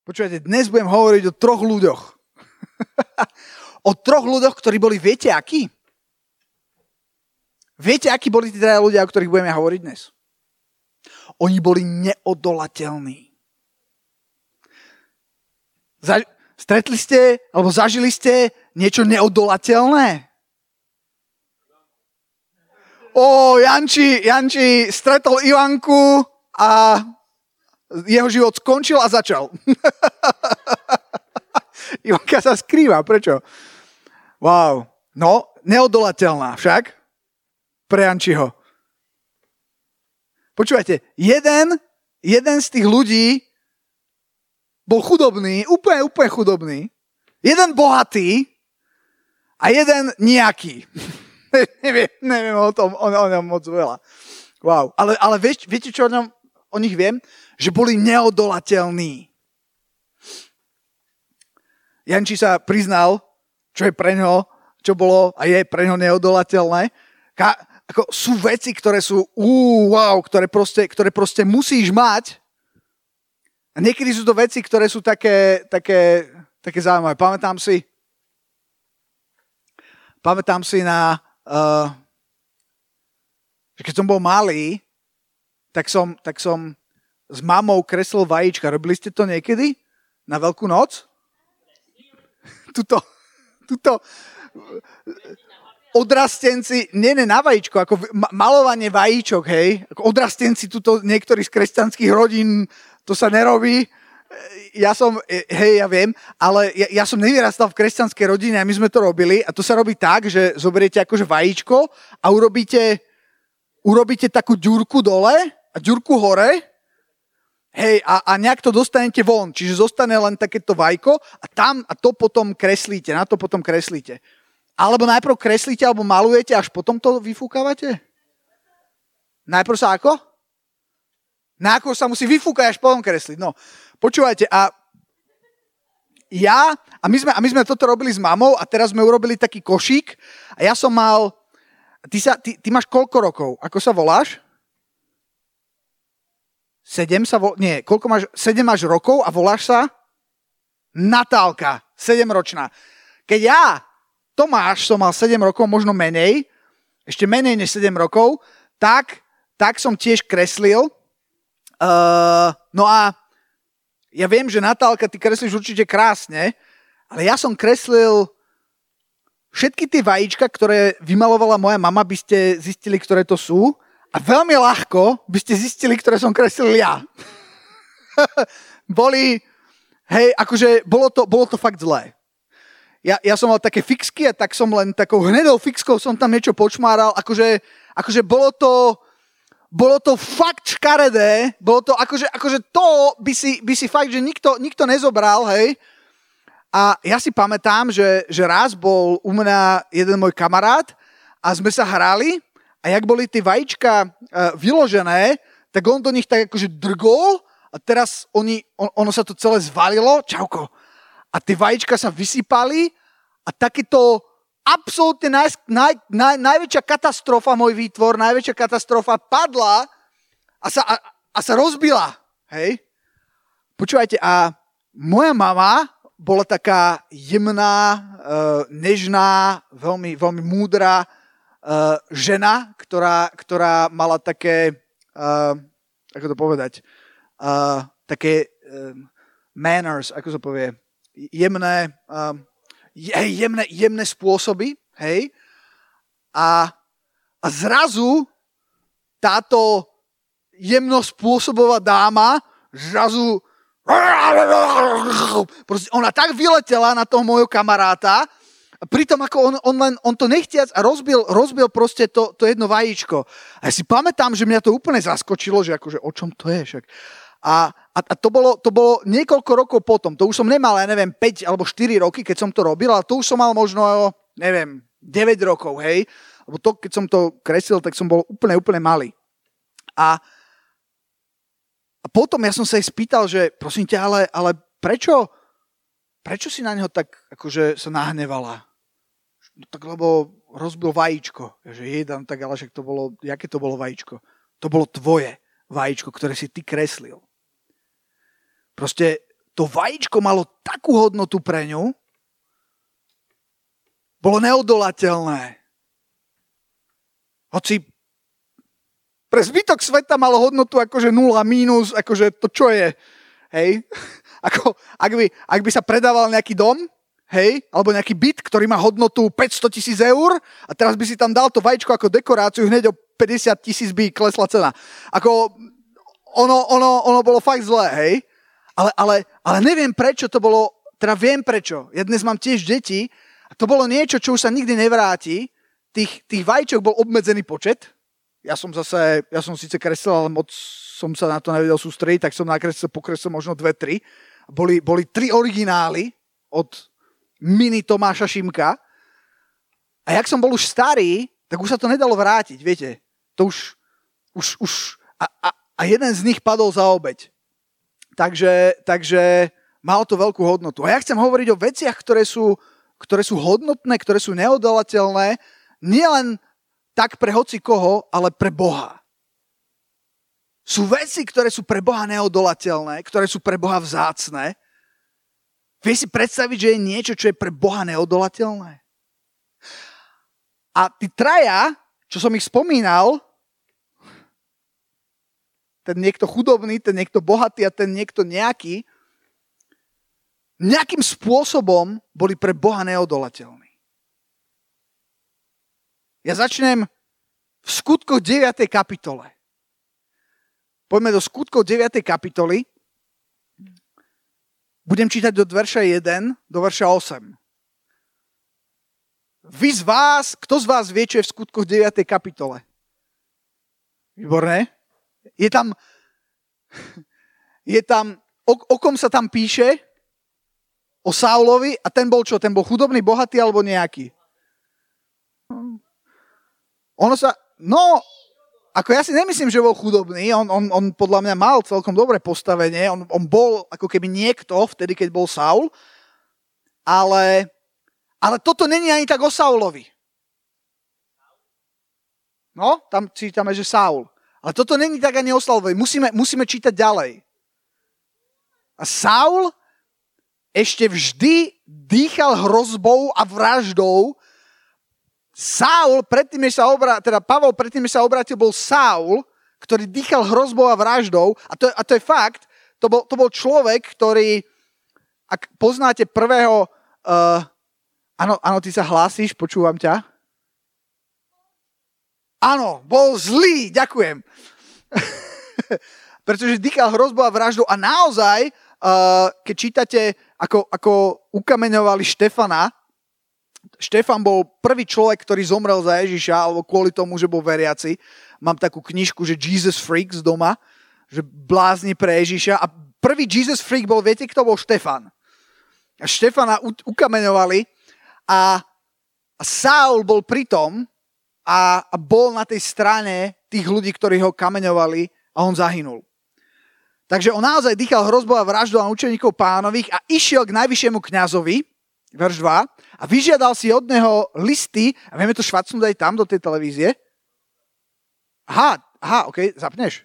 Počujete, dnes budem hovoriť o troch ľuďoch. o troch ľuďoch, ktorí boli, viete akí? Viete, akí boli tí traja ľudia, o ktorých budeme hovoriť dnes? Oni boli neodolateľní. Za, stretli ste, alebo zažili ste niečo neodolateľné? O, Janči, Janči stretol Ivanku a jeho život skončil a začal. Ivanka sa skrýva, prečo? Wow. No, neodolateľná však pre Jančiho. Počúvajte, jeden, jeden z tých ľudí bol chudobný, úplne, úplne chudobný. Jeden bohatý a jeden nejaký. neviem, neviem o tom, o, o ňom moc veľa. Wow. Ale, ale vieš, viete, čo o, ňom, o nich viem? Že boli neodolateľní. Janči sa priznal, čo je pre ňo, čo bolo a je pre ňo neodolateľné. Ka, ako sú veci, ktoré sú ú, wow, ktoré proste, ktoré proste musíš mať. A niekedy sú to veci, ktoré sú také, také, také zaujímavé. Pamätám si, pamätám si na, uh, že keď som bol malý, tak som, tak som s mamou kreslil vajíčka. Robili ste to niekedy? Na Veľkú noc? Tuto, tuto odrastenci, nie, nie, na vajíčko, ako malovanie vajíčok, hej, ako odrastenci tuto niektorých z kresťanských rodín, to sa nerobí. Ja som, hej, ja viem, ale ja, ja som nevyrastal v kresťanskej rodine a my sme to robili a to sa robí tak, že zoberiete akože vajíčko a urobíte, urobíte takú ďurku dole a ďurku hore Hej, a, a nejak to dostanete von, čiže zostane len takéto vajko a tam a to potom kreslíte, na to potom kreslíte. Alebo najprv kreslíte alebo malujete, až potom to vyfúkavate? Najprv sa ako? Najprv sa musí vyfúkať, až potom kresliť. No, počúvajte, a ja, a my, sme, a my sme toto robili s mamou a teraz sme urobili taký košík a ja som mal, ty, sa, ty, ty máš koľko rokov? Ako sa voláš? 7 sa vol... Nie, koľko máš? 7 máš rokov a voláš sa? Natálka, 7 ročná. Keď ja, Tomáš, som mal 7 rokov, možno menej, ešte menej než 7 rokov, tak, tak som tiež kreslil. Uh, no a ja viem, že Natálka, ty kreslíš určite krásne, ale ja som kreslil všetky tie vajíčka, ktoré vymalovala moja mama, by ste zistili, ktoré to sú. A veľmi ľahko by ste zistili, ktoré som kreslil ja. Boli, hej, akože bolo to, bolo to fakt zlé. Ja, ja som mal také fixky a tak som len takou hnedou fixkou som tam niečo počmáral. Akože, akože bolo to, bolo to fakt škaredé, bolo to, akože, akože to by si, by si fakt, že nikto, nikto nezobral, hej. A ja si pamätám, že, že raz bol u mňa jeden môj kamarát a sme sa hrali a jak boli tie vajíčka uh, vyložené, tak on do nich tak akože drgol a teraz oni, on, ono sa to celé zvalilo, čauko, a tie vajíčka sa vysypali a takýto absolútne naj, naj, naj, najväčšia katastrofa, môj výtvor, najväčšia katastrofa padla a sa, a, a sa rozbila. Hej? Počúvajte, a moja mama bola taká jemná, uh, nežná, veľmi, veľmi múdra, uh, žena, ktorá, ktorá mala také, uh, ako to povedať, uh, také uh, manners, ako sa povie, jemné, uh, jemné, jemné spôsoby, hej, a, a zrazu táto jemnospôsobová dáma zrazu Proste ona tak vyletela na toho môjho kamaráta, pritom ako on, on, len, on to nechtiac a rozbil, rozbil proste to, to jedno vajíčko. A ja si pamätám, že mňa to úplne zaskočilo, že akože o čom to je však. A, a, a to, bolo, to bolo niekoľko rokov potom. To už som nemal, ja neviem, 5 alebo 4 roky, keď som to robil, ale to už som mal možno, neviem, 9 rokov, hej. Lebo to, keď som to kreslil, tak som bol úplne, úplne malý. A, a potom ja som sa jej spýtal, že prosím ťa, ale, ale prečo, prečo si na neho tak akože sa nahnevala? No tak lebo rozbil vajíčko. Že jeden, tak ale však to bolo, jaké to bolo vajíčko? To bolo tvoje vajíčko, ktoré si ty kreslil. Proste to vajíčko malo takú hodnotu pre ňu, bolo neodolateľné. Hoci pre zbytok sveta malo hodnotu akože 0 mínus, akože to čo je. Hej? Ako, ak, by, ak by sa predával nejaký dom, hej, alebo nejaký byt, ktorý má hodnotu 500 tisíc eur a teraz by si tam dal to vajíčko ako dekoráciu, hneď o 50 tisíc by klesla cena. Ako ono, ono, ono bolo fakt zlé, hej. Ale, ale, ale neviem prečo to bolo, teda viem prečo. Ja dnes mám tiež deti a to bolo niečo, čo už sa nikdy nevráti. Tých, tých vajíčok bol obmedzený počet. Ja som zase, ja som síce kreslil, ale moc som sa na to nevedel sústrediť, tak som nakreslil, pokreslil možno dve, tri. Boli, boli tri originály od mini Tomáša Šimka. A jak som bol už starý, tak už sa to nedalo vrátiť, viete. To už, už, už a, a, a jeden z nich padol za obeď. Takže, takže malo to veľkú hodnotu. A ja chcem hovoriť o veciach, ktoré sú, ktoré sú hodnotné, ktoré sú neodolateľné, nielen tak pre hoci koho, ale pre Boha. Sú veci, ktoré sú pre Boha neodolateľné, ktoré sú pre Boha vzácne. Vie si predstaviť, že je niečo, čo je pre Boha neodolateľné? A tí traja, čo som ich spomínal, ten niekto chudobný, ten niekto bohatý a ten niekto nejaký, nejakým spôsobom boli pre Boha neodolateľní. Ja začnem v skutkoch 9. kapitole. Poďme do skutkov 9. kapitoly. Budem čítať do verša 1 do verša 8. Vy z vás, kto z vás vie, čo je v skutkoch 9. kapitole? Výborné. Je tam, je tam, o, o kom sa tam píše? O Saulovi a ten bol čo? Ten bol chudobný, bohatý alebo nejaký? Ono sa, no, ako ja si nemyslím, že bol chudobný, on, on, on podľa mňa mal celkom dobré postavenie, on, on bol ako keby niekto vtedy, keď bol Saul, ale, ale toto není ani tak o Saulovi. No, tam čítame, že Saul. Ale toto není tak ani o Saulovi. Musíme, musíme čítať ďalej. A Saul ešte vždy dýchal hrozbou a vraždou. Saul, predtým, sa obra, teda Pavol predtým, sa obrátil, bol Saul, ktorý dýchal hrozbou a vraždou. A to, a to je fakt, to bol, to bol človek, ktorý, ak poznáte prvého, uh, áno, áno, ty sa hlásíš, počúvam ťa. Áno, bol zlý, ďakujem. Pretože dýchal hrozbu a vraždu a naozaj, uh, keď čítate, ako, ako ukameňovali Štefana, Štefan bol prvý človek, ktorý zomrel za Ježiša, alebo kvôli tomu, že bol veriaci. Mám takú knižku, že Jesus Freaks doma, že blázni pre Ježiša. A prvý Jesus Freak bol, viete, kto bol Štefan? A Štefana ukameňovali a, a Saul bol pri tom, a, a bol na tej strane tých ľudí, ktorí ho kameňovali a on zahynul. Takže on naozaj dýchal hrozbu a vraždu na učeníkov pánových a išiel k najvyššiemu kňazovi, verš 2, a vyžiadal si od neho listy, a vieme to švacnúť aj tam do tej televízie. Aha, aha, OK, zapneš.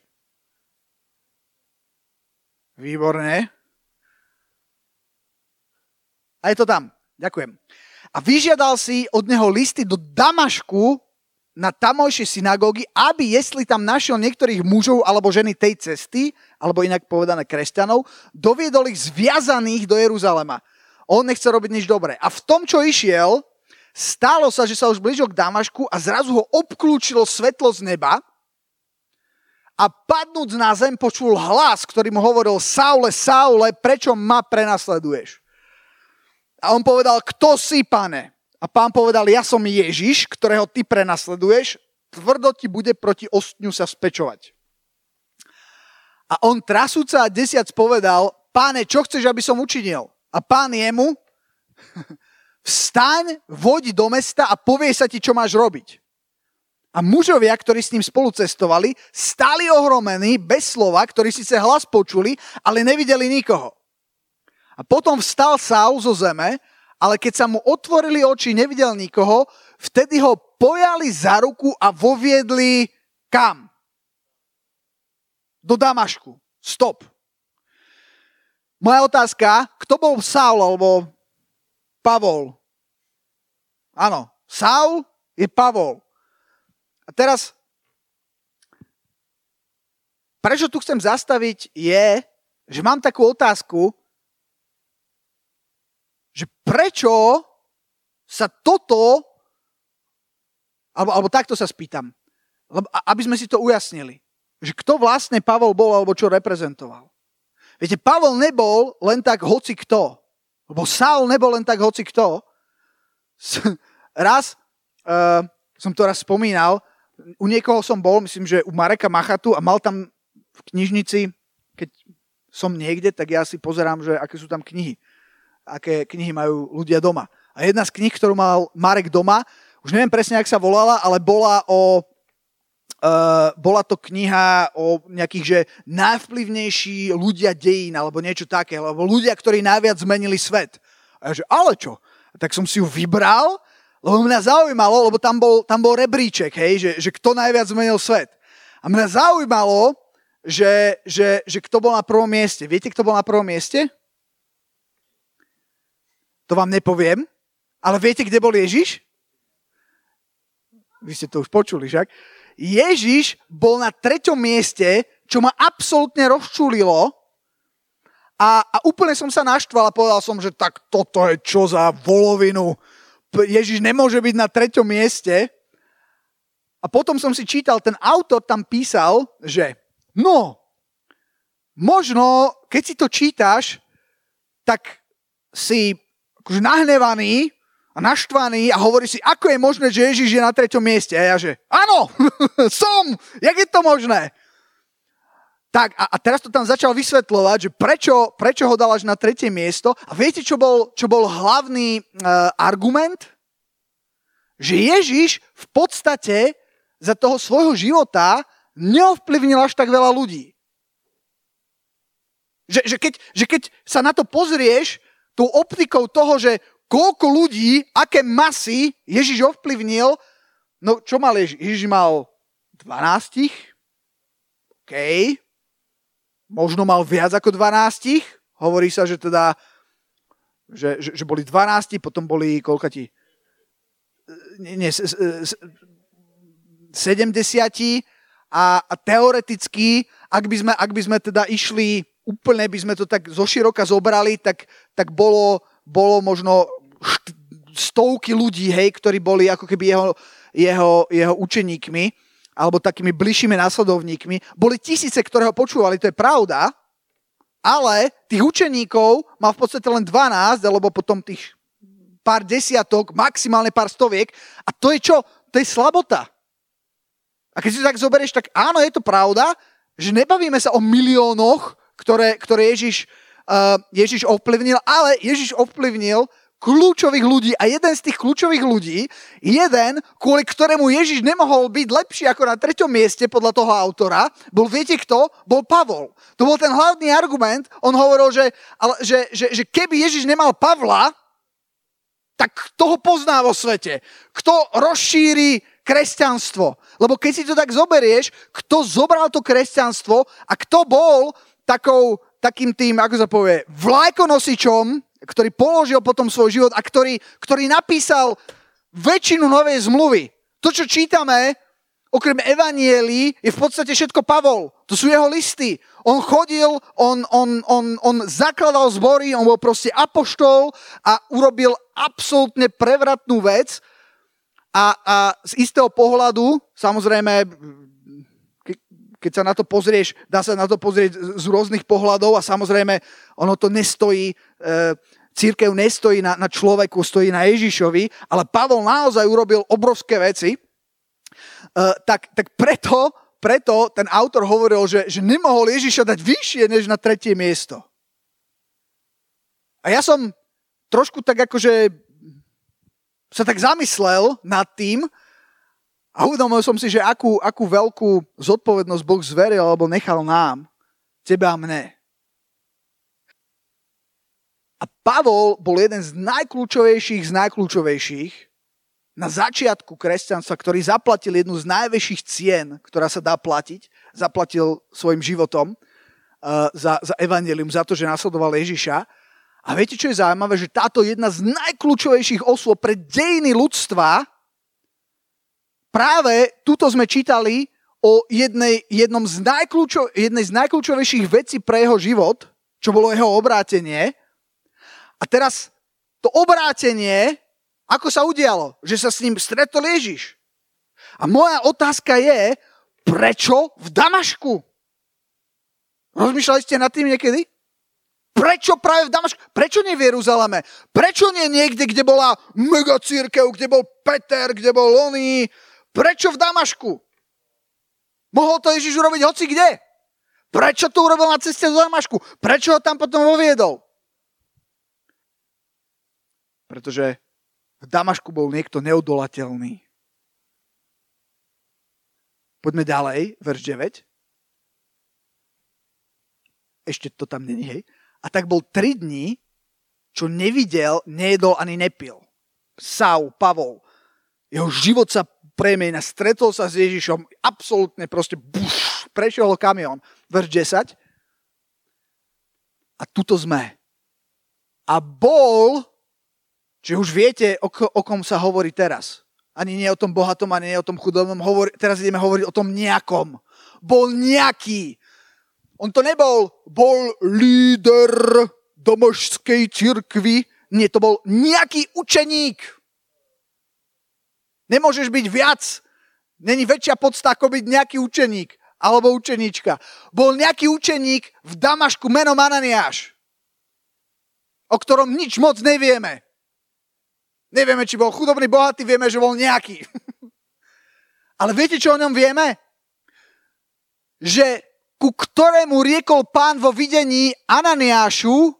Výborné. A je to tam. Ďakujem. A vyžiadal si od neho listy do Damašku, na tamojšie synagógy, aby jestli tam našiel niektorých mužov alebo ženy tej cesty, alebo inak povedané kresťanov, doviedol ich zviazaných do Jeruzalema. On nechce robiť nič dobré. A v tom, čo išiel, stalo sa, že sa už blížil k Damašku a zrazu ho obklúčilo svetlo z neba a padnúc na zem počul hlas, ktorý mu hovoril Saule, Saule, prečo ma prenasleduješ? A on povedal, kto si, pane? A pán povedal, ja som Ježiš, ktorého ty prenasleduješ, tvrdo ti bude proti ostňu sa spečovať. A on trasúca a desiac povedal, páne, čo chceš, aby som učinil? A pán jemu, vstaň, voď do mesta a povie sa ti, čo máš robiť. A mužovia, ktorí s ním spolu cestovali, stali ohromení, bez slova, ktorí síce hlas počuli, ale nevideli nikoho. A potom vstal Saul zo zeme ale keď sa mu otvorili oči, nevidel nikoho, vtedy ho pojali za ruku a voviedli kam? Do Damašku. Stop. Moja otázka, kto bol Saul alebo Pavol? Áno, Saul je Pavol. A teraz, prečo tu chcem zastaviť je, že mám takú otázku, že prečo sa toto, alebo, alebo takto sa spýtam, aby sme si to ujasnili, že kto vlastne Pavol bol alebo čo reprezentoval. Viete, Pavol nebol len tak hoci kto. Lebo Saul nebol len tak hoci kto. Raz, uh, som to raz spomínal, u niekoho som bol, myslím, že u Mareka Machatu a mal tam v knižnici, keď som niekde, tak ja si pozerám, že aké sú tam knihy. Aké knihy majú ľudia doma. A jedna z knih, ktorú mal Marek doma, už neviem presne, ak sa volala, ale bola o Uh, bola to kniha o nejakých, že najvplyvnejší ľudia dejín, alebo niečo také, alebo ľudia, ktorí najviac zmenili svet. A ja že, ale čo? Tak som si ju vybral, lebo mňa zaujímalo, lebo tam bol, tam bol rebríček, hej, že, že kto najviac zmenil svet. A mňa zaujímalo, že, že, že kto bol na prvom mieste. Viete, kto bol na prvom mieste? To vám nepoviem. Ale viete, kde bol Ježiš? Vy ste to už počuli, však? Ježiš bol na treťom mieste, čo ma absolútne rozčulilo a, a úplne som sa naštval a povedal som, že tak toto je čo za volovinu. Ježiš nemôže byť na treťom mieste. A potom som si čítal, ten autor tam písal, že no, možno, keď si to čítaš, tak si akože nahnevaný a naštvaný a hovorí si, ako je možné, že Ježiš je na treťom mieste. A ja že, áno, som, jak je to možné? Tak a, a teraz to tam začal vysvetľovať, že prečo, prečo ho dal až na tretie miesto. A viete, čo bol, čo bol hlavný uh, argument? Že Ježiš v podstate za toho svojho života neovplyvnil až tak veľa ľudí. Že, že, keď, že keď sa na to pozrieš tou optikou toho, že koľko ľudí, aké masy Ježiš ovplyvnil. No čo mal Ježiš? Ježiš mal 12? OK. Možno mal viac ako 12. Hovorí sa, že teda že, že, že boli 12, potom boli koľka ti? Nie, nie, 70 a, a teoreticky, ak by, sme, ak by sme teda išli úplne, by sme to tak zoširoka zobrali, tak, tak bolo, bolo možno stovky ľudí, hej, ktorí boli ako keby jeho, jeho, jeho učeníkmi alebo takými bližšími následovníkmi. Boli tisíce, ktoré ho počúvali, to je pravda, ale tých učeníkov mal v podstate len 12, alebo potom tých pár desiatok, maximálne pár stoviek. A to je čo? To je slabota. A keď si to tak zoberieš, tak áno, je to pravda, že nebavíme sa o miliónoch, ktoré, ktoré Ježiš, Ježiš ovplyvnil, ale Ježiš ovplyvnil kľúčových ľudí a jeden z tých kľúčových ľudí, jeden, kvôli ktorému Ježiš nemohol byť lepší ako na treťom mieste podľa toho autora, bol viete kto? Bol Pavol. To bol ten hlavný argument. On hovoril, že, ale, že, že, že keby Ježiš nemal Pavla, tak kto ho pozná vo svete? Kto rozšíri kresťanstvo? Lebo keď si to tak zoberieš, kto zobral to kresťanstvo a kto bol takou, takým tým, ako sa povie, vlajkonosičom ktorý položil potom svoj život a ktorý, ktorý napísal väčšinu novej zmluvy. To, čo čítame, okrem evanielí, je v podstate všetko Pavol. To sú jeho listy. On chodil, on, on, on, on zakladal zbory, on bol proste apoštol a urobil absolútne prevratnú vec. A, a z istého pohľadu, samozrejme, keď sa na to pozrieš, dá sa na to pozrieť z rôznych pohľadov a samozrejme ono to nestojí, e, církev nestojí na, na človeku, stojí na Ježišovi, ale Pavol naozaj urobil obrovské veci, e, tak, tak preto, preto ten autor hovoril, že, že nemohol Ježiša dať vyššie než na tretie miesto. A ja som trošku tak akože sa tak zamyslel nad tým, a uvedomil som si, že akú, akú veľkú zodpovednosť Boh zveril alebo nechal nám, teba a mne. A Pavol bol jeden z najkľúčovejších z najkľúčovejších na začiatku kresťanstva, ktorý zaplatil jednu z najväčších cien, ktorá sa dá platiť, zaplatil svojim životom. uh, za, za evanelium, za to, že nasledoval Ježiša. A viete, čo je zaujímavé? Že táto jedna z najkľúčovejších osôb pre dejiny ľudstva, práve tuto sme čítali o jednej, jednom z najkľúčov, jednej z najkľúčovejších vecí pre jeho život, čo bolo jeho obrátenie. A teraz to obrátenie, ako sa udialo? Že sa s ním stretol Ježiš. A moja otázka je, prečo v Damašku? Rozmýšľali ste nad tým niekedy? Prečo práve v Damašku? Prečo nie v Jeruzaleme? Prečo nie niekde, kde bola mega církev, kde bol Peter, kde bol Lony? Prečo v Damašku? Mohol to Ježiš urobiť hoci kde. Prečo to urobil na ceste do Damašku? Prečo ho tam potom voviedol? Pretože v Damašku bol niekto neodolateľný. Poďme ďalej, verš 9. Ešte to tam není, hej. A tak bol tri dní, čo nevidel, nejedol ani nepil. Sau, Pavol. Jeho život sa premena, stretol sa s Ježišom, absolútne proste buš, prešiel kamión. Verš 10. A tuto sme. A bol, že už viete, o, o kom sa hovorí teraz. Ani nie o tom bohatom, ani nie o tom chudobnom. Hovor, teraz ideme hovoriť o tom nejakom. Bol nejaký. On to nebol, bol líder domožskej cirkvi. Nie, to bol nejaký učeník. Nemôžeš byť viac. Není väčšia podsta, ako byť nejaký učeník alebo učeníčka. Bol nejaký učeník v Damašku menom Ananiáš, o ktorom nič moc nevieme. Nevieme, či bol chudobný, bohatý, vieme, že bol nejaký. Ale viete, čo o ňom vieme? Že ku ktorému riekol pán vo videní Ananiášu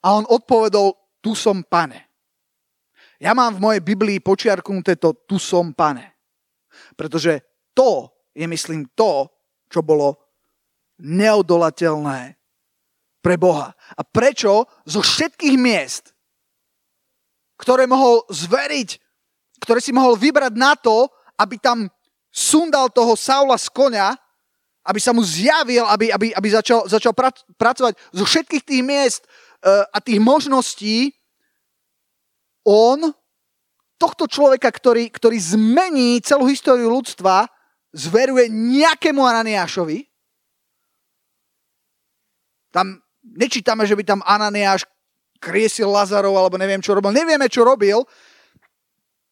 a on odpovedol, tu som pane. Ja mám v mojej Biblii počiarknuté to tu som pane. Pretože to je, myslím, to, čo bolo neodolateľné pre Boha. A prečo zo všetkých miest ktoré mohol zveriť, ktoré si mohol vybrať na to, aby tam sundal toho Saula z konia, aby sa mu zjavil, aby, aby, aby začal, začal pracovať zo všetkých tých miest uh, a tých možností, on tohto človeka, ktorý, ktorý zmení celú históriu ľudstva, zveruje nejakému Ananiášovi. Tam nečítame, že by tam Ananiáš kriesil Lazarov, alebo neviem, čo robil. Nevieme, čo robil,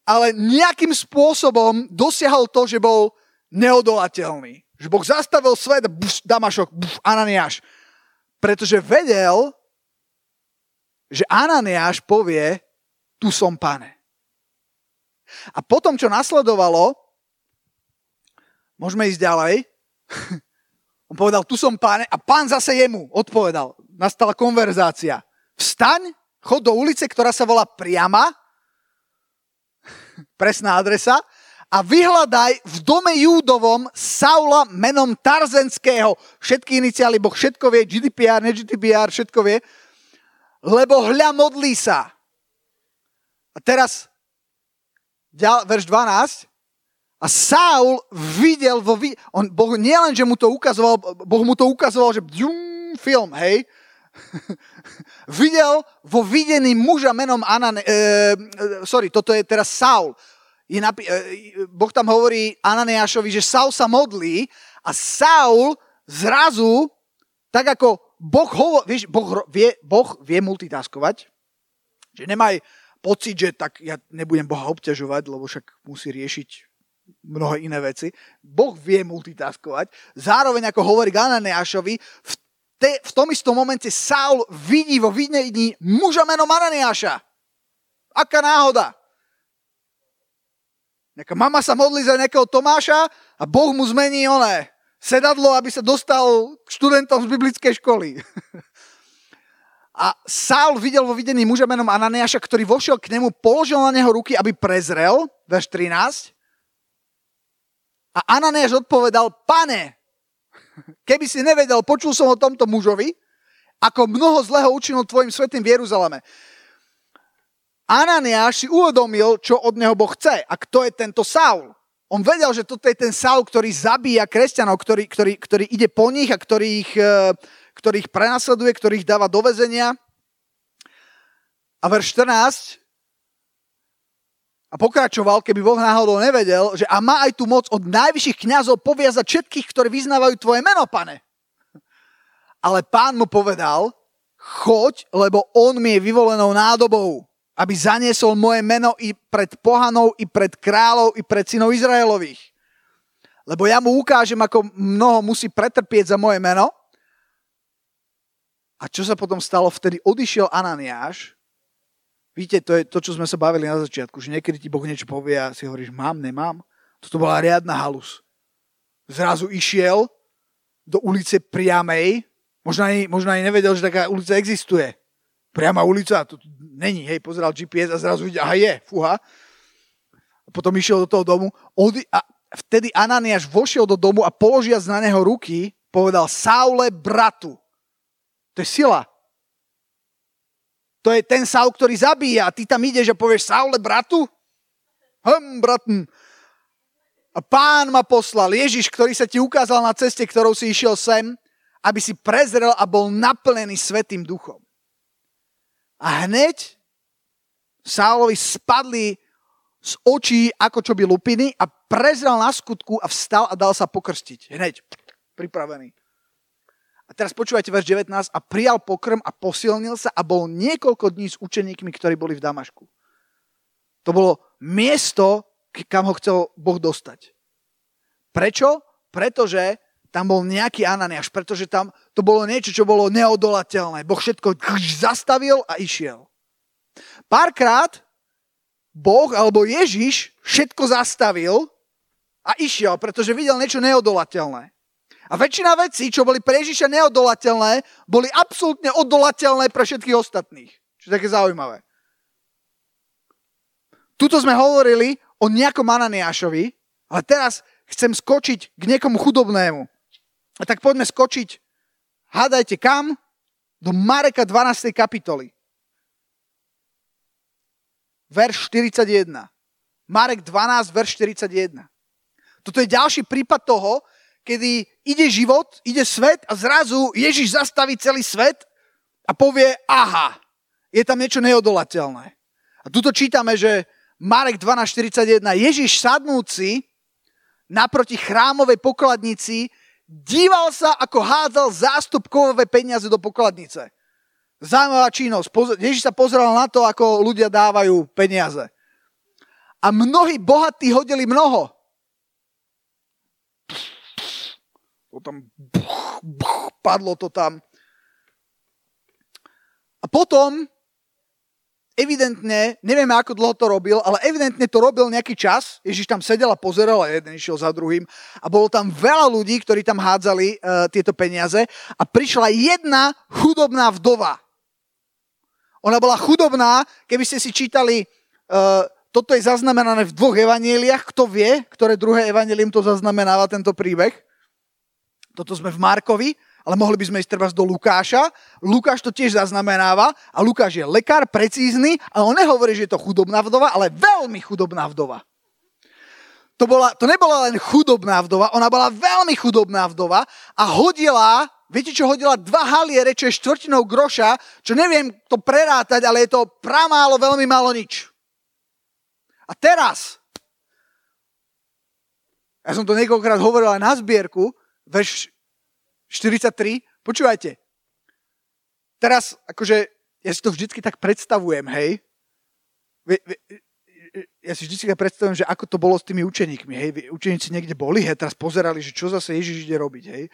ale nejakým spôsobom dosiahol to, že bol neodolateľný. Že Boh zastavil svet, buf, Damašok, buf, Ananiáš. Pretože vedel, že Ananiáš povie, tu som pane. A potom, čo nasledovalo, môžeme ísť ďalej, on povedal, tu som pane, a pán zase jemu odpovedal. Nastala konverzácia. Vstaň, chod do ulice, ktorá sa volá Priama, presná adresa, a vyhľadaj v dome Júdovom Saula menom Tarzenského. Všetky iniciály, Boh všetko vie, GDPR, ne GDPR, všetko vie. Lebo hľa modlí sa. A teraz, verš 12. A Saul videl vo... On, boh nielen, že mu to ukazoval, Boh mu to ukazoval, že film, hej, videl vo videní muža menom Anan... E, e, sorry, toto je teraz Saul. Je napi- e, boh tam hovorí Ananiášovi, že Saul sa modlí a Saul zrazu, tak ako Boh, hovo- vieš, boh, vie, boh vie multitaskovať, že nemaj pocit, že tak ja nebudem Boha obťažovať, lebo však musí riešiť mnohé iné veci. Boh vie multitaskovať. Zároveň, ako hovorí Ananiášovi, v te, v tom istom momente Saul vidí vo videní muža menom Ananiáša. Aká náhoda. Nejaká mama sa modlí za nejakého Tomáša a Boh mu zmení oné sedadlo, aby sa dostal k študentom z biblickej školy. A Saul videl vo videní muža menom Ananiáša, ktorý vošiel k nemu, položil na neho ruky, aby prezrel, verš 13. A Ananiáš odpovedal, pane, Keby si nevedel, počul som o tomto mužovi, ako mnoho zlého učinil tvojim svetým v Jeruzaleme. Ananiáš si uvedomil, čo od neho Boh chce a kto je tento Saul. On vedel, že toto je ten Saul, ktorý zabíja kresťanov, ktorý, ktorý, ktorý ide po nich a ktorý ich, e, ktorých prenasleduje, ktorých dáva do vezenia. A verš 14 a pokračoval, keby Boh náhodou nevedel, že a má aj tú moc od najvyšších kňazov poviazať všetkých, ktorí vyznávajú tvoje meno, pane. Ale pán mu povedal, choď, lebo on mi je vyvolenou nádobou, aby zaniesol moje meno i pred pohanou, i pred kráľov, i pred synov Izraelových. Lebo ja mu ukážem, ako mnoho musí pretrpieť za moje meno. A čo sa potom stalo? Vtedy odišiel Ananiáš Víte, to je to, čo sme sa bavili na začiatku, že niekedy ti Boh niečo povie a si hovoríš, mám, nemám. Toto bola riadna halus. Zrazu išiel do ulice priamej, možno ani, možno ani nevedel, že taká ulica existuje. Priama ulica, to není, hej, pozeral GPS a zrazu videl, aha je, fuha. A potom išiel do toho domu odi- a vtedy Ananiáš vošiel do domu a položiac na neho ruky, povedal Saule bratu. To je sila. To je ten Saul, ktorý zabíja. A ty tam ideš a povieš Saule bratu? Hm, bratn. A pán ma poslal, Ježiš, ktorý sa ti ukázal na ceste, ktorou si išiel sem, aby si prezrel a bol naplnený Svetým duchom. A hneď Saulovi spadli z očí ako čo by lupiny a prezrel na skutku a vstal a dal sa pokrstiť. Hneď, pripravený. A teraz počúvajte verš 19. A prijal pokrm a posilnil sa a bol niekoľko dní s učeníkmi, ktorí boli v Damašku. To bolo miesto, kam ho chcel Boh dostať. Prečo? Pretože tam bol nejaký Ananiáš, pretože tam to bolo niečo, čo bolo neodolateľné. Boh všetko zastavil a išiel. Párkrát Boh alebo Ježiš všetko zastavil a išiel, pretože videl niečo neodolateľné. A väčšina vecí, čo boli pre Ježiša neodolateľné, boli absolútne odolateľné pre všetkých ostatných. Čo je také zaujímavé. Tuto sme hovorili o nejakom Ananiášovi, ale teraz chcem skočiť k niekomu chudobnému. A tak poďme skočiť, hádajte kam? Do Mareka 12. kapitoly. Verš 41. Marek 12, verš 41. Toto je ďalší prípad toho, kedy ide život, ide svet a zrazu Ježiš zastaví celý svet a povie, aha, je tam niečo neodolateľné. A tuto čítame, že Marek 12.41, Ježiš sadnúci naproti chrámovej pokladnici díval sa, ako hádzal zástup kovové peniaze do pokladnice. Zaujímavá činnosť. Ježiš sa pozeral na to, ako ľudia dávajú peniaze. A mnohí bohatí hodili mnoho. To tam buch, buch, padlo to tam. A potom evidentne, nevieme ako dlho to robil, ale evidentne to robil nejaký čas. Ježiš tam sedel a pozeral a jeden išiel za druhým. A bolo tam veľa ľudí, ktorí tam hádzali uh, tieto peniaze. A prišla jedna chudobná vdova. Ona bola chudobná, keby ste si čítali, uh, toto je zaznamenané v dvoch evaníliách. Kto vie, ktoré druhé evanílium to zaznamenáva, tento príbeh? Toto sme v Markovi, ale mohli by sme ísť treba do Lukáša. Lukáš to tiež zaznamenáva a Lukáš je lekár, precízny, ale on nehovorí, že je to chudobná vdova, ale veľmi chudobná vdova. To, bola, to nebola len chudobná vdova, ona bola veľmi chudobná vdova a hodila, viete čo hodila? Dva haliere, čo je štvrtinou groša, čo neviem to prerátať, ale je to pramálo, veľmi málo nič. A teraz, ja som to niekoľkokrát hovoril aj na zbierku, verš 43, počúvajte. Teraz, akože, ja si to vždycky tak predstavujem, hej. Ja si vždycky tak predstavujem, že ako to bolo s tými učeníkmi, hej. Učeníci niekde boli, hej, teraz pozerali, že čo zase Ježiš ide robiť, hej.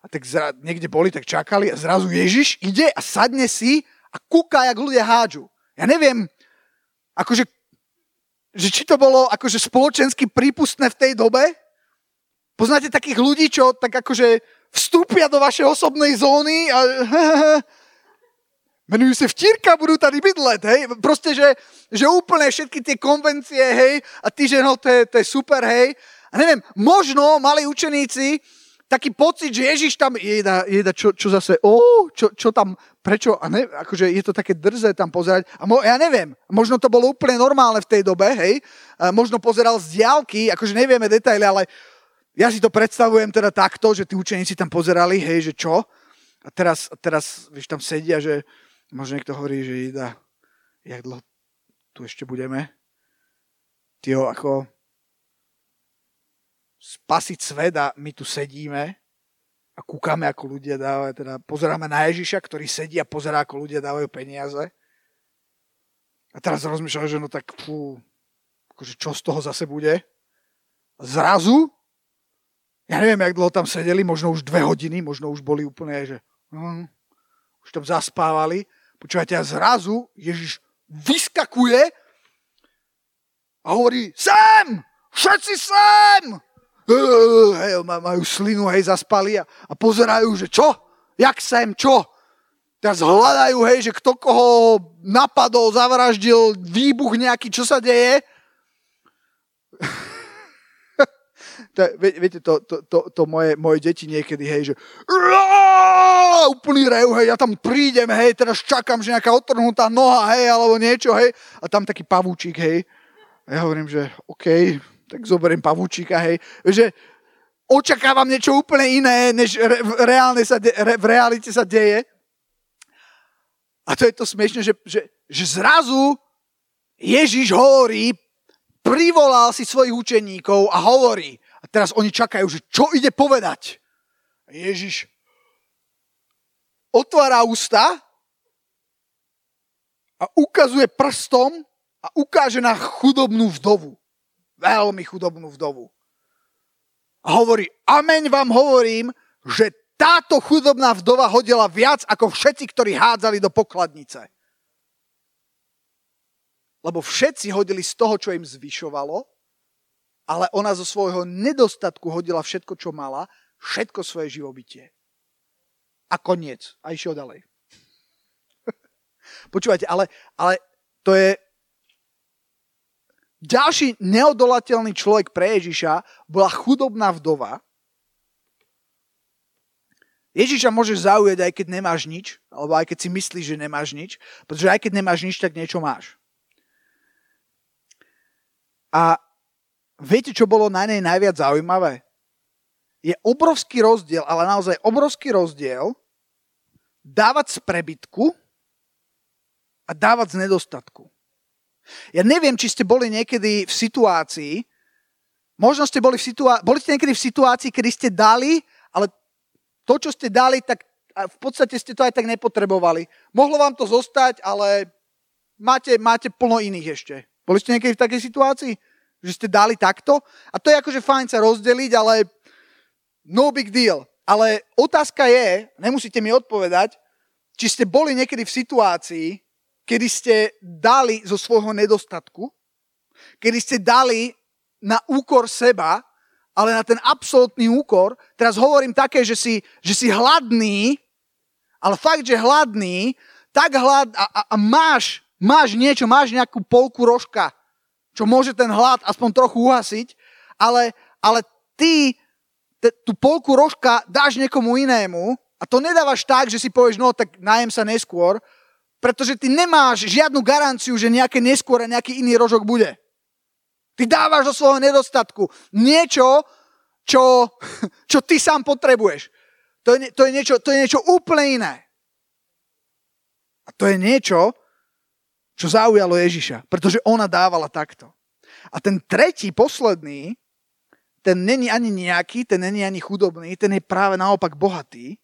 A tak zra, niekde boli, tak čakali a zrazu Ježiš ide a sadne si a kúka, jak ľudia hádžu. Ja neviem, akože, že či to bolo akože spoločensky prípustné v tej dobe, Poznáte takých ľudí, čo tak akože vstúpia do vašej osobnej zóny a menujú sa vtírka, budú tady bydlet, hej. Proste, že, že úplne všetky tie konvencie, hej, a ty, že no, to je, to je super, hej. A neviem, možno mali učeníci taký pocit, že Ježiš tam, jeda, jeda čo, čo zase, ó, čo, čo tam, prečo, a ne, akože je to také drze tam pozerať. A mo, ja neviem, možno to bolo úplne normálne v tej dobe, hej. A možno pozeral z diálky, akože nevieme detaily, ale ja si to predstavujem teda takto, že tí učeníci tam pozerali, hej, že čo? A teraz, teraz vieš, tam sedia, že možno niekto hovorí, že Ida, jak dlho tu ešte budeme? Tio, ako spasiť svet a my tu sedíme a kúkame, ako ľudia dávajú, teda pozeráme na Ježiša, ktorý sedí a pozerá, ako ľudia dávajú peniaze. A teraz rozmýšľam, že no tak fú, akože čo z toho zase bude? Zrazu, ja neviem, jak dlho tam sedeli, možno už dve hodiny, možno už boli úplne, že hm, už tam zaspávali. Počúvajte, a zrazu Ježiš vyskakuje a hovorí, sem! Všetci sem! Hej, majú slinu, hej, zaspali a, a pozerajú, že čo? Jak sem, čo? Teraz hľadajú, hej, že kto koho napadol, zavraždil, výbuch nejaký, čo sa deje. To, viete, to, to, to, to moje, moje deti niekedy, hej, že úplný rev, hej, ja tam prídem, hej, teraz čakám, že nejaká otrhnutá noha, hej, alebo niečo, hej, a tam taký pavúčik, hej. A ja hovorím, že OK, tak zoberiem pavúčika, hej. Že očakávam niečo úplne iné, než re, v, reálne sa de, re, v realite sa deje. A to je to smiešne, že, že, že zrazu Ježiš hovorí, privolal si svojich učeníkov a hovorí. A teraz oni čakajú, že čo ide povedať. A Ježiš otvára ústa a ukazuje prstom a ukáže na chudobnú vdovu veľmi chudobnú vdovu. A hovorí, ameň vám hovorím, že táto chudobná vdova hodila viac ako všetci, ktorí hádzali do pokladnice. Lebo všetci hodili z toho, čo im zvyšovalo, ale ona zo svojho nedostatku hodila všetko, čo mala, všetko svoje živobytie. A koniec. A išiel ďalej. Počúvajte, ale, ale to je ďalší neodolateľný človek pre Ježiša bola chudobná vdova. Ježiša môžeš zaujať, aj keď nemáš nič, alebo aj keď si myslíš, že nemáš nič, pretože aj keď nemáš nič, tak niečo máš. A viete, čo bolo na nej najviac zaujímavé? Je obrovský rozdiel, ale naozaj obrovský rozdiel dávať z prebytku a dávať z nedostatku. Ja neviem, či ste boli niekedy v situácii, možno ste boli v situácii, boli ste niekedy v situácii, kedy ste dali, ale to, čo ste dali, tak v podstate ste to aj tak nepotrebovali. Mohlo vám to zostať, ale máte, máte plno iných ešte. Boli ste niekedy v takej situácii, že ste dali takto? A to je akože fajn sa rozdeliť, ale no big deal. Ale otázka je, nemusíte mi odpovedať, či ste boli niekedy v situácii, kedy ste dali zo svojho nedostatku, kedy ste dali na úkor seba, ale na ten absolútny úkor. Teraz hovorím také, že si, že si hladný, ale fakt, že hladný, tak hlad a, a, a máš, máš niečo, máš nejakú polku rožka, čo môže ten hlad aspoň trochu uhasiť, ale, ale ty te, tú polku rožka dáš niekomu inému a to nedávaš tak, že si povieš, no tak najem sa neskôr, pretože ty nemáš žiadnu garanciu, že nejaké neskôr a nejaký iný rožok bude. Ty dávaš do svojho nedostatku niečo, čo, čo ty sám potrebuješ. To je, to, je niečo, to je niečo úplne iné. A to je niečo, čo zaujalo Ježiša, pretože ona dávala takto. A ten tretí, posledný, ten není ani nejaký, ten není ani chudobný, ten je práve naopak bohatý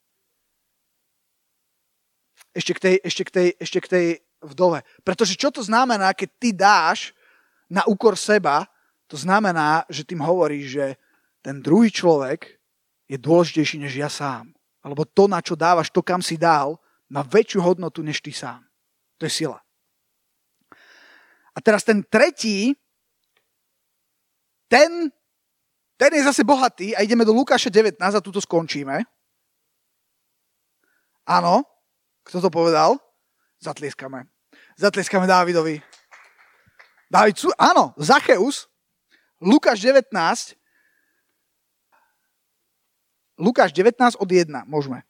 ešte k tej, ešte k tej, ešte k tej vdove. Pretože čo to znamená, keď ty dáš na úkor seba, to znamená, že tým hovoríš, že ten druhý človek je dôležitejší než ja sám. Alebo to, na čo dávaš, to, kam si dal, má väčšiu hodnotu než ty sám. To je sila. A teraz ten tretí, ten, ten je zase bohatý a ideme do Lukáša 19 a tu skončíme. Áno, kto to povedal? Zatlieskame. Zatlieskame Dávidovi. Dávid, áno, Zacheus, Lukáš 19, Lukáš 19 od 1, môžeme.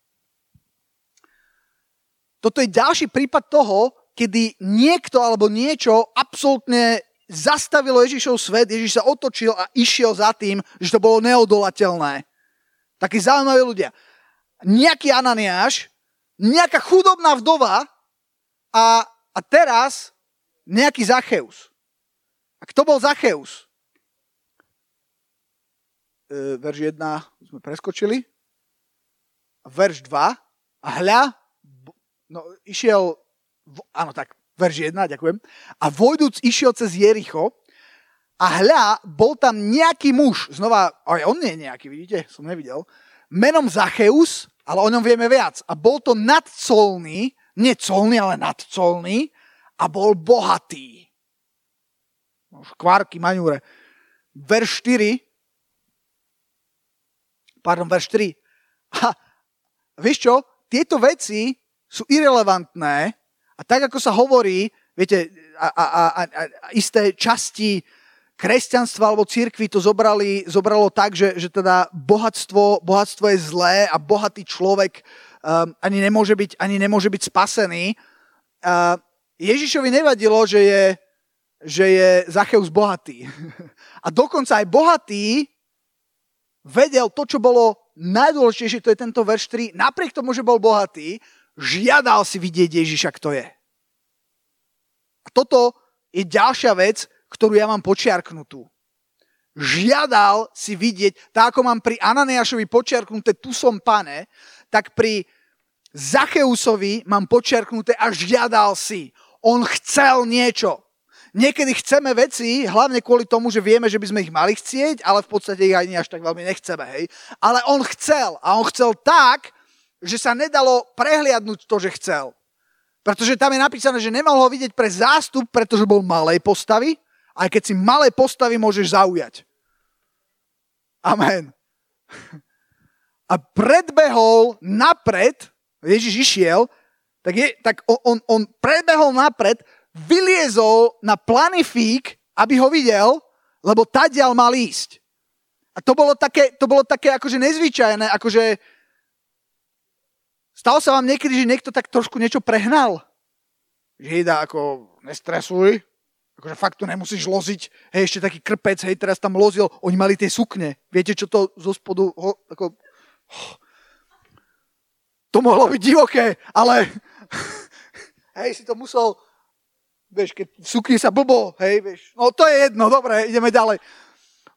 Toto je ďalší prípad toho, kedy niekto alebo niečo absolútne zastavilo Ježišov svet, Ježiš sa otočil a išiel za tým, že to bolo neodolateľné. Takí zaujímaví ľudia. Nejaký Ananiáš nejaká chudobná vdova a, a teraz nejaký Zacheus. A kto bol Zacheus? E, verš 1 sme preskočili. Verš 2. A hľa, no išiel, áno tak, verš 1, ďakujem. A vojduc išiel cez Jericho a hľa, bol tam nejaký muž, znova, aj on nie je nejaký, vidíte, som nevidel, menom Zacheus, ale o ňom vieme viac. A bol to nadcolný, nie colný, ale nadcolný a bol bohatý. Škvárky, maňúre. Verš 4, pardon, verš 3. A vieš čo, tieto veci sú irrelevantné a tak, ako sa hovorí, viete, a, a, a, a isté časti kresťanstva alebo církvy to zobrali, zobralo tak, že, že teda bohatstvo, bohatstvo je zlé a bohatý človek um, ani, nemôže byť, ani nemôže byť spasený. Uh, Ježišovi nevadilo, že je, že je Zacheus bohatý. A dokonca aj bohatý vedel to, čo bolo najdôležitejšie, to je tento verš 3, napriek tomu, že bol bohatý, žiadal si vidieť Ježiša, kto je. A toto je ďalšia vec, ktorú ja mám počiarknutú. Žiadal si vidieť, tak ako mám pri Ananiášovi počiarknuté tu som pane, tak pri Zacheusovi mám počiarknuté a žiadal si. On chcel niečo. Niekedy chceme veci, hlavne kvôli tomu, že vieme, že by sme ich mali chcieť, ale v podstate ich ani až tak veľmi nechceme, hej. Ale on chcel. A on chcel tak, že sa nedalo prehliadnúť to, že chcel. Pretože tam je napísané, že nemal ho vidieť pre zástup, pretože bol malej postavy, aj keď si malé postavy môžeš zaujať. Amen. A predbehol napred, Ježiš išiel, tak, je, tak on, on, predbehol napred, vyliezol na planifík, aby ho videl, lebo tadiaľ mal ísť. A to bolo také, to bolo také akože nezvyčajné, akože stalo sa vám niekedy, že niekto tak trošku niečo prehnal? Žida ako nestresuj, Akože fakt to nemusíš loziť, hej, ešte taký krpec, hej, teraz tam lozil, oni mali tie sukne. Viete, čo to zo spodu, ho, ako... To mohlo byť divoké, ale hej, si to musel, vieš, keď sukni sa blbo, hej, vieš, no to je jedno, dobre, ideme ďalej.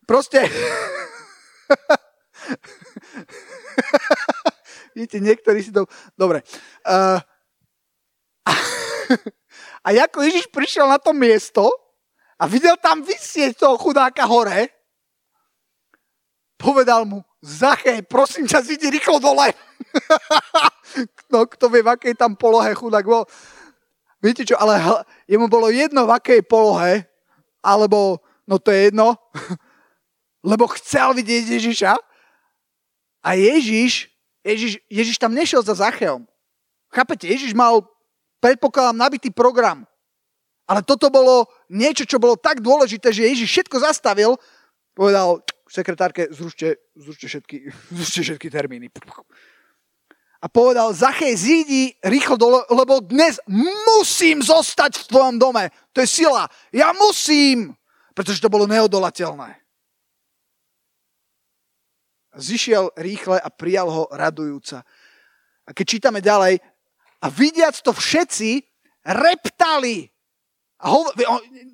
Proste, Viete, niektorí si to... Dobre. Uh... A ako Ježiš prišiel na to miesto a videl tam vysieť toho chudáka hore, povedal mu, Zachej, prosím ťa, zidi rýchlo dole. no, kto vie, v akej tam polohe chudák bol. Viete čo, ale jemu bolo jedno, v akej polohe, alebo, no to je jedno, lebo chcel vidieť Ježiša. A Ježiš, Ježiš, Ježiš tam nešiel za Zachejom. Chápete, Ježiš mal predpokladám, nabitý program. Ale toto bolo niečo, čo bolo tak dôležité, že Ježiš všetko zastavil, povedal sekretárke, zrušte, zrušte, všetky, zrušte všetky termíny. A povedal, Zachej, zídi rýchlo dole, lebo dnes musím zostať v tvojom dome. To je sila. Ja musím, pretože to bolo neodolateľné. Zišiel rýchle a prijal ho radujúca. A keď čítame ďalej, a vidiac to všetci reptali. A ho,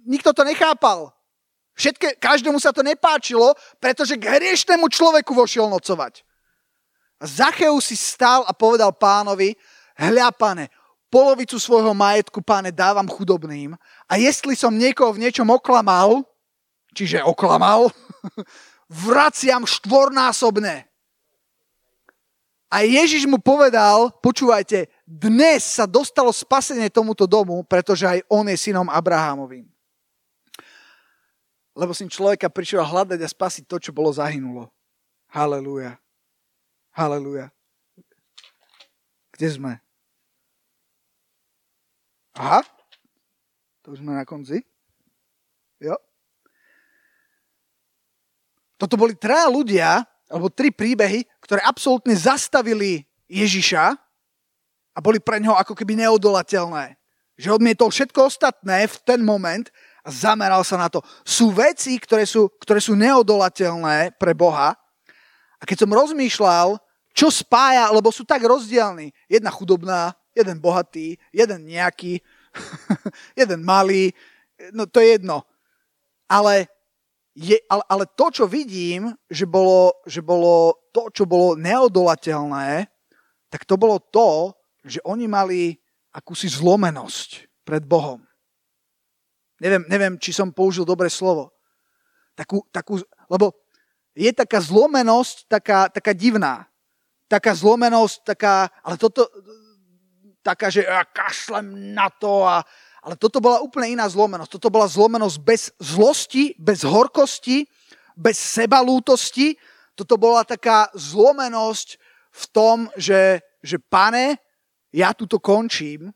nikto to nechápal. Všetké, každému sa to nepáčilo, pretože k hriešnemu človeku vošiel nocovať. A Zacheus si stál a povedal pánovi, hľa pane, polovicu svojho majetku, páne, dávam chudobným a jestli som niekoho v niečom oklamal, čiže oklamal, vraciam štvornásobne. A Ježiš mu povedal, počúvajte, dnes sa dostalo spasenie tomuto domu, pretože aj on je synom Abrahámovým. Lebo syn človeka prišiel hľadať a spasiť to, čo bolo zahynulo. Halelúja. Halelúja. Kde sme? Aha. To už sme na konci. Jo. Toto boli traja ľudia, alebo tri príbehy, ktoré absolútne zastavili Ježiša a boli pre ňoho ako keby neodolateľné. Že odmietol všetko ostatné v ten moment a zameral sa na to. Sú veci, ktoré sú, ktoré sú neodolateľné pre Boha. A keď som rozmýšľal, čo spája, lebo sú tak rozdielni. Jedna chudobná, jeden bohatý, jeden nejaký, jeden malý, no to je jedno. Ale, je, ale, ale to, čo vidím, že bolo, že bolo to, čo bolo neodolateľné, tak to bolo to, že oni mali akúsi zlomenosť pred Bohom. Neviem, neviem či som použil dobré slovo. Takú, takú, lebo je taká zlomenosť, taká, taká divná. Taká zlomenosť, taká, ale toto, taká, že ja kašlem na to a, ale toto bola úplne iná zlomenosť. Toto bola zlomenosť bez zlosti, bez horkosti, bez sebalútosti. Toto bola taká zlomenosť v tom, že, že pane, ja tuto končím,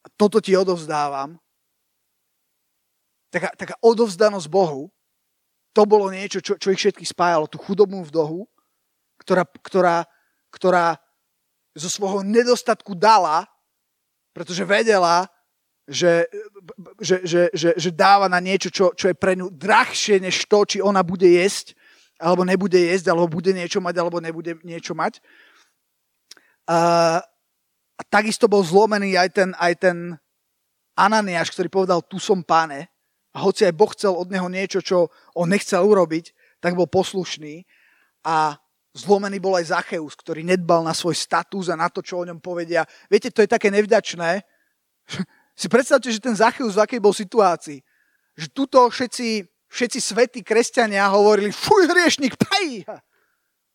a toto ti odovzdávam. Taká, taká odovzdanosť Bohu, to bolo niečo, čo, čo ich všetkých spájalo. Tú chudobnú vdohu, ktorá, ktorá, ktorá zo svojho nedostatku dala, pretože vedela, že, že, že, že, že dáva na niečo, čo, čo je pre ňu drahšie než to, či ona bude jesť, alebo nebude jesť, alebo bude niečo mať, alebo nebude niečo mať. A, a takisto bol zlomený aj ten, aj ten Ananiáš, ktorý povedal, tu som páne. A hoci aj Boh chcel od neho niečo, čo on nechcel urobiť, tak bol poslušný. A Zlomený bol aj Zacheus, ktorý nedbal na svoj status a na to, čo o ňom povedia. Viete, to je také nevďačné. Si predstavte, že ten Zacheus v akej bol situácii. Že tuto všetci, všetci svätí kresťania hovorili, fuj, hriešnik, paj!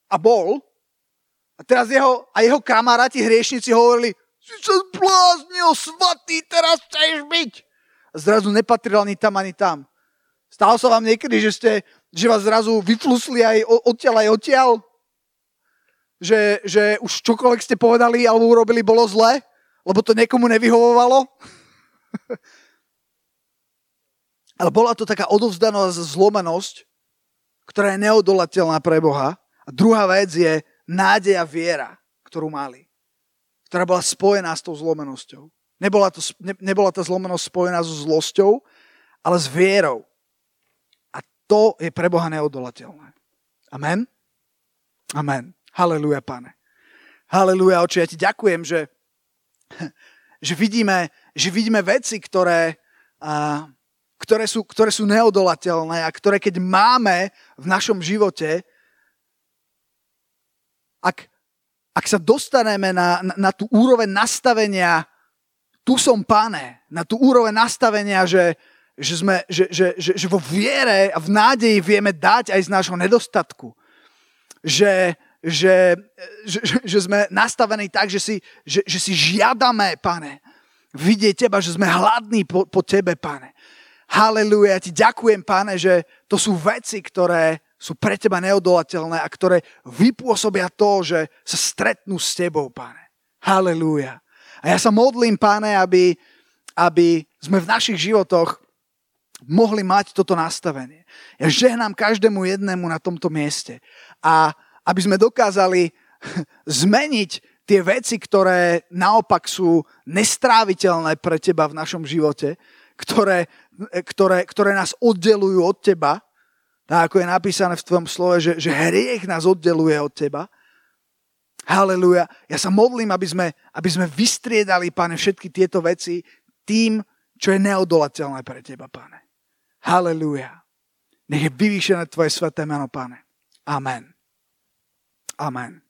A bol. A teraz jeho, a jeho kamaráti hriešnici hovorili, si sa zbláznil, svatý, teraz chceš byť. A zrazu nepatril ani tam, ani tam. Stalo sa vám niekedy, že, ste, že vás zrazu vyflusli aj odtiaľ, aj odtiaľ? že, že už čokoľvek ste povedali alebo urobili bolo zle, lebo to niekomu nevyhovovalo. Ale bola to taká odovzdanosť, zlomenosť, ktorá je neodolateľná pre Boha. A druhá vec je nádej a viera, ktorú mali. Ktorá bola spojená s tou zlomenosťou. Nebola, to, ne, nebola tá zlomenosť spojená so zlosťou, ale s vierou. A to je pre Boha neodolateľné. Amen? Amen. Haleluja, pane. Haleluja, oči, ja ti ďakujem, že, že, vidíme, že vidíme veci, ktoré, a, ktoré, sú, ktoré sú neodolateľné a ktoré keď máme v našom živote, ak, ak sa dostaneme na, na, na tú úroveň nastavenia, tu som pane, na tú úroveň nastavenia, že, že, sme, že, že, že, že vo viere a v nádeji vieme dať aj z nášho nedostatku. Že, že, že, že sme nastavení tak, že si, že, že si žiadame, pane, vidieť teba, že sme hladní po, po tebe, pane. Haleluja, ja ti ďakujem, pane, že to sú veci, ktoré sú pre teba neodolateľné a ktoré vypôsobia to, že sa stretnú s tebou, pane. Haleluja. A ja sa modlím, pane, aby, aby sme v našich životoch mohli mať toto nastavenie. Ja žehnám každému jednému na tomto mieste. A aby sme dokázali zmeniť tie veci, ktoré naopak sú nestráviteľné pre teba v našom živote, ktoré, ktoré, ktoré nás oddelujú od teba, tak ako je napísané v tvojom slove, že, že hriech nás oddeluje od teba. Haleluja. Ja sa modlím, aby sme, aby sme vystriedali, pane, všetky tieto veci tým, čo je neodolateľné pre teba, pane. Haleluja. Nech je vyvýšené tvoje sveté meno, pane. Amen. Amen.